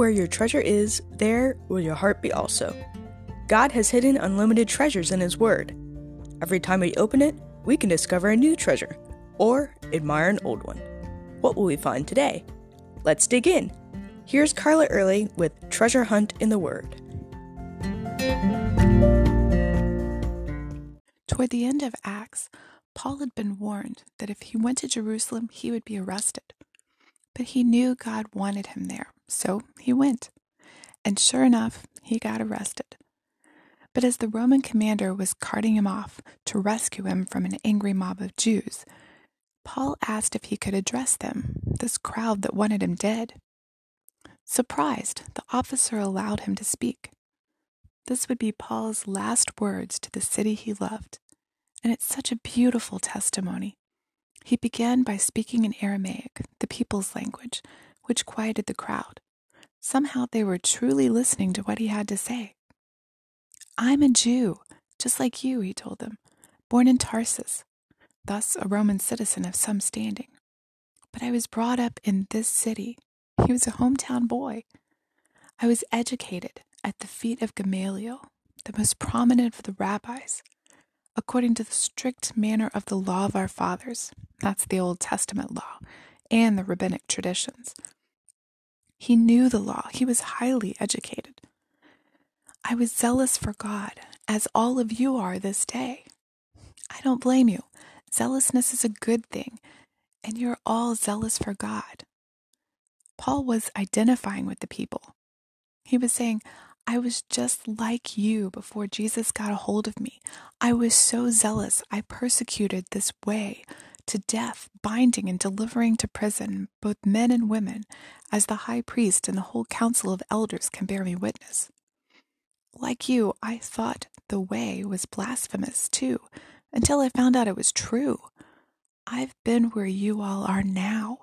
Where your treasure is, there will your heart be also. God has hidden unlimited treasures in His Word. Every time we open it, we can discover a new treasure or admire an old one. What will we find today? Let's dig in. Here's Carla Early with Treasure Hunt in the Word. Toward the end of Acts, Paul had been warned that if he went to Jerusalem, he would be arrested. But he knew God wanted him there, so he went. And sure enough, he got arrested. But as the Roman commander was carting him off to rescue him from an angry mob of Jews, Paul asked if he could address them, this crowd that wanted him dead. Surprised, the officer allowed him to speak. This would be Paul's last words to the city he loved, and it's such a beautiful testimony. He began by speaking in Aramaic, the people's language, which quieted the crowd. Somehow they were truly listening to what he had to say. I'm a Jew, just like you, he told them, born in Tarsus, thus a Roman citizen of some standing. But I was brought up in this city. He was a hometown boy. I was educated at the feet of Gamaliel, the most prominent of the rabbis, according to the strict manner of the law of our fathers. That's the Old Testament law and the rabbinic traditions. He knew the law, he was highly educated. I was zealous for God, as all of you are this day. I don't blame you. Zealousness is a good thing, and you're all zealous for God. Paul was identifying with the people. He was saying, I was just like you before Jesus got a hold of me. I was so zealous, I persecuted this way to death, binding and delivering to prison both men and women, as the high priest and the whole council of elders can bear me witness. Like you, I thought the way was blasphemous too, until I found out it was true. I've been where you all are now.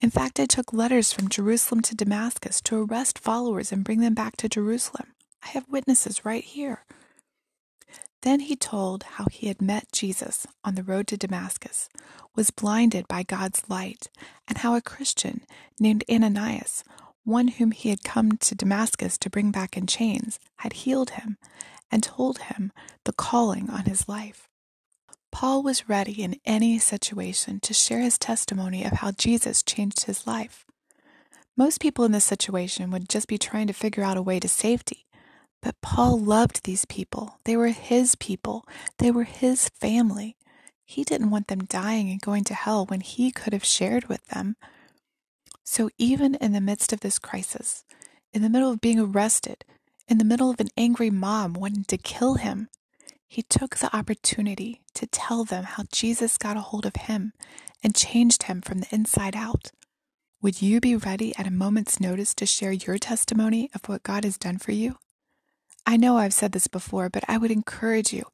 In fact, I took letters from Jerusalem to Damascus to arrest followers and bring them back to Jerusalem. I have witnesses right here. Then he told how he had met Jesus on the road to Damascus, was blinded by God's light, and how a Christian named Ananias, one whom he had come to Damascus to bring back in chains, had healed him and told him the calling on his life. Paul was ready in any situation to share his testimony of how Jesus changed his life. Most people in this situation would just be trying to figure out a way to safety. But Paul loved these people. They were his people, they were his family. He didn't want them dying and going to hell when he could have shared with them. So, even in the midst of this crisis, in the middle of being arrested, in the middle of an angry mob wanting to kill him, he took the opportunity to tell them how Jesus got a hold of him and changed him from the inside out. Would you be ready at a moment's notice to share your testimony of what God has done for you? I know I've said this before, but I would encourage you,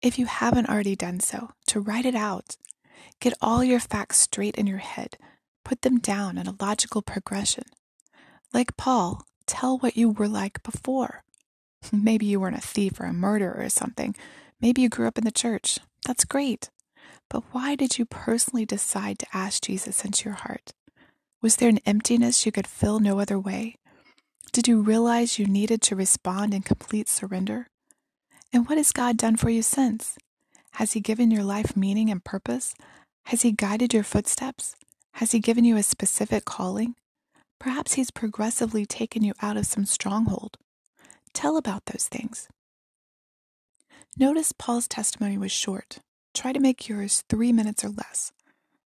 if you haven't already done so, to write it out. Get all your facts straight in your head, put them down in a logical progression. Like Paul, tell what you were like before. Maybe you weren't a thief or a murderer or something. Maybe you grew up in the church. That's great. But why did you personally decide to ask Jesus into your heart? Was there an emptiness you could fill no other way? Did you realize you needed to respond in complete surrender? And what has God done for you since? Has He given your life meaning and purpose? Has He guided your footsteps? Has He given you a specific calling? Perhaps He's progressively taken you out of some stronghold. Tell about those things. Notice Paul's testimony was short. Try to make yours three minutes or less.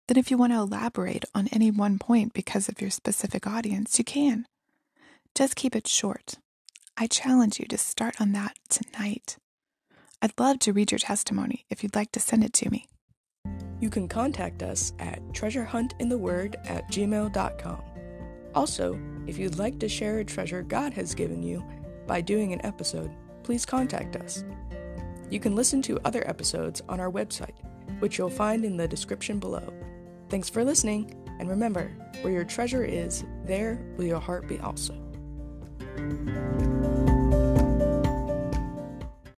Then, if you want to elaborate on any one point because of your specific audience, you can. Just keep it short. I challenge you to start on that tonight. I'd love to read your testimony if you'd like to send it to me. You can contact us at treasurehuntintheword at gmail.com. Also, if you'd like to share a treasure God has given you by doing an episode, please contact us. You can listen to other episodes on our website, which you'll find in the description below. Thanks for listening, and remember, where your treasure is, there will your heart be also.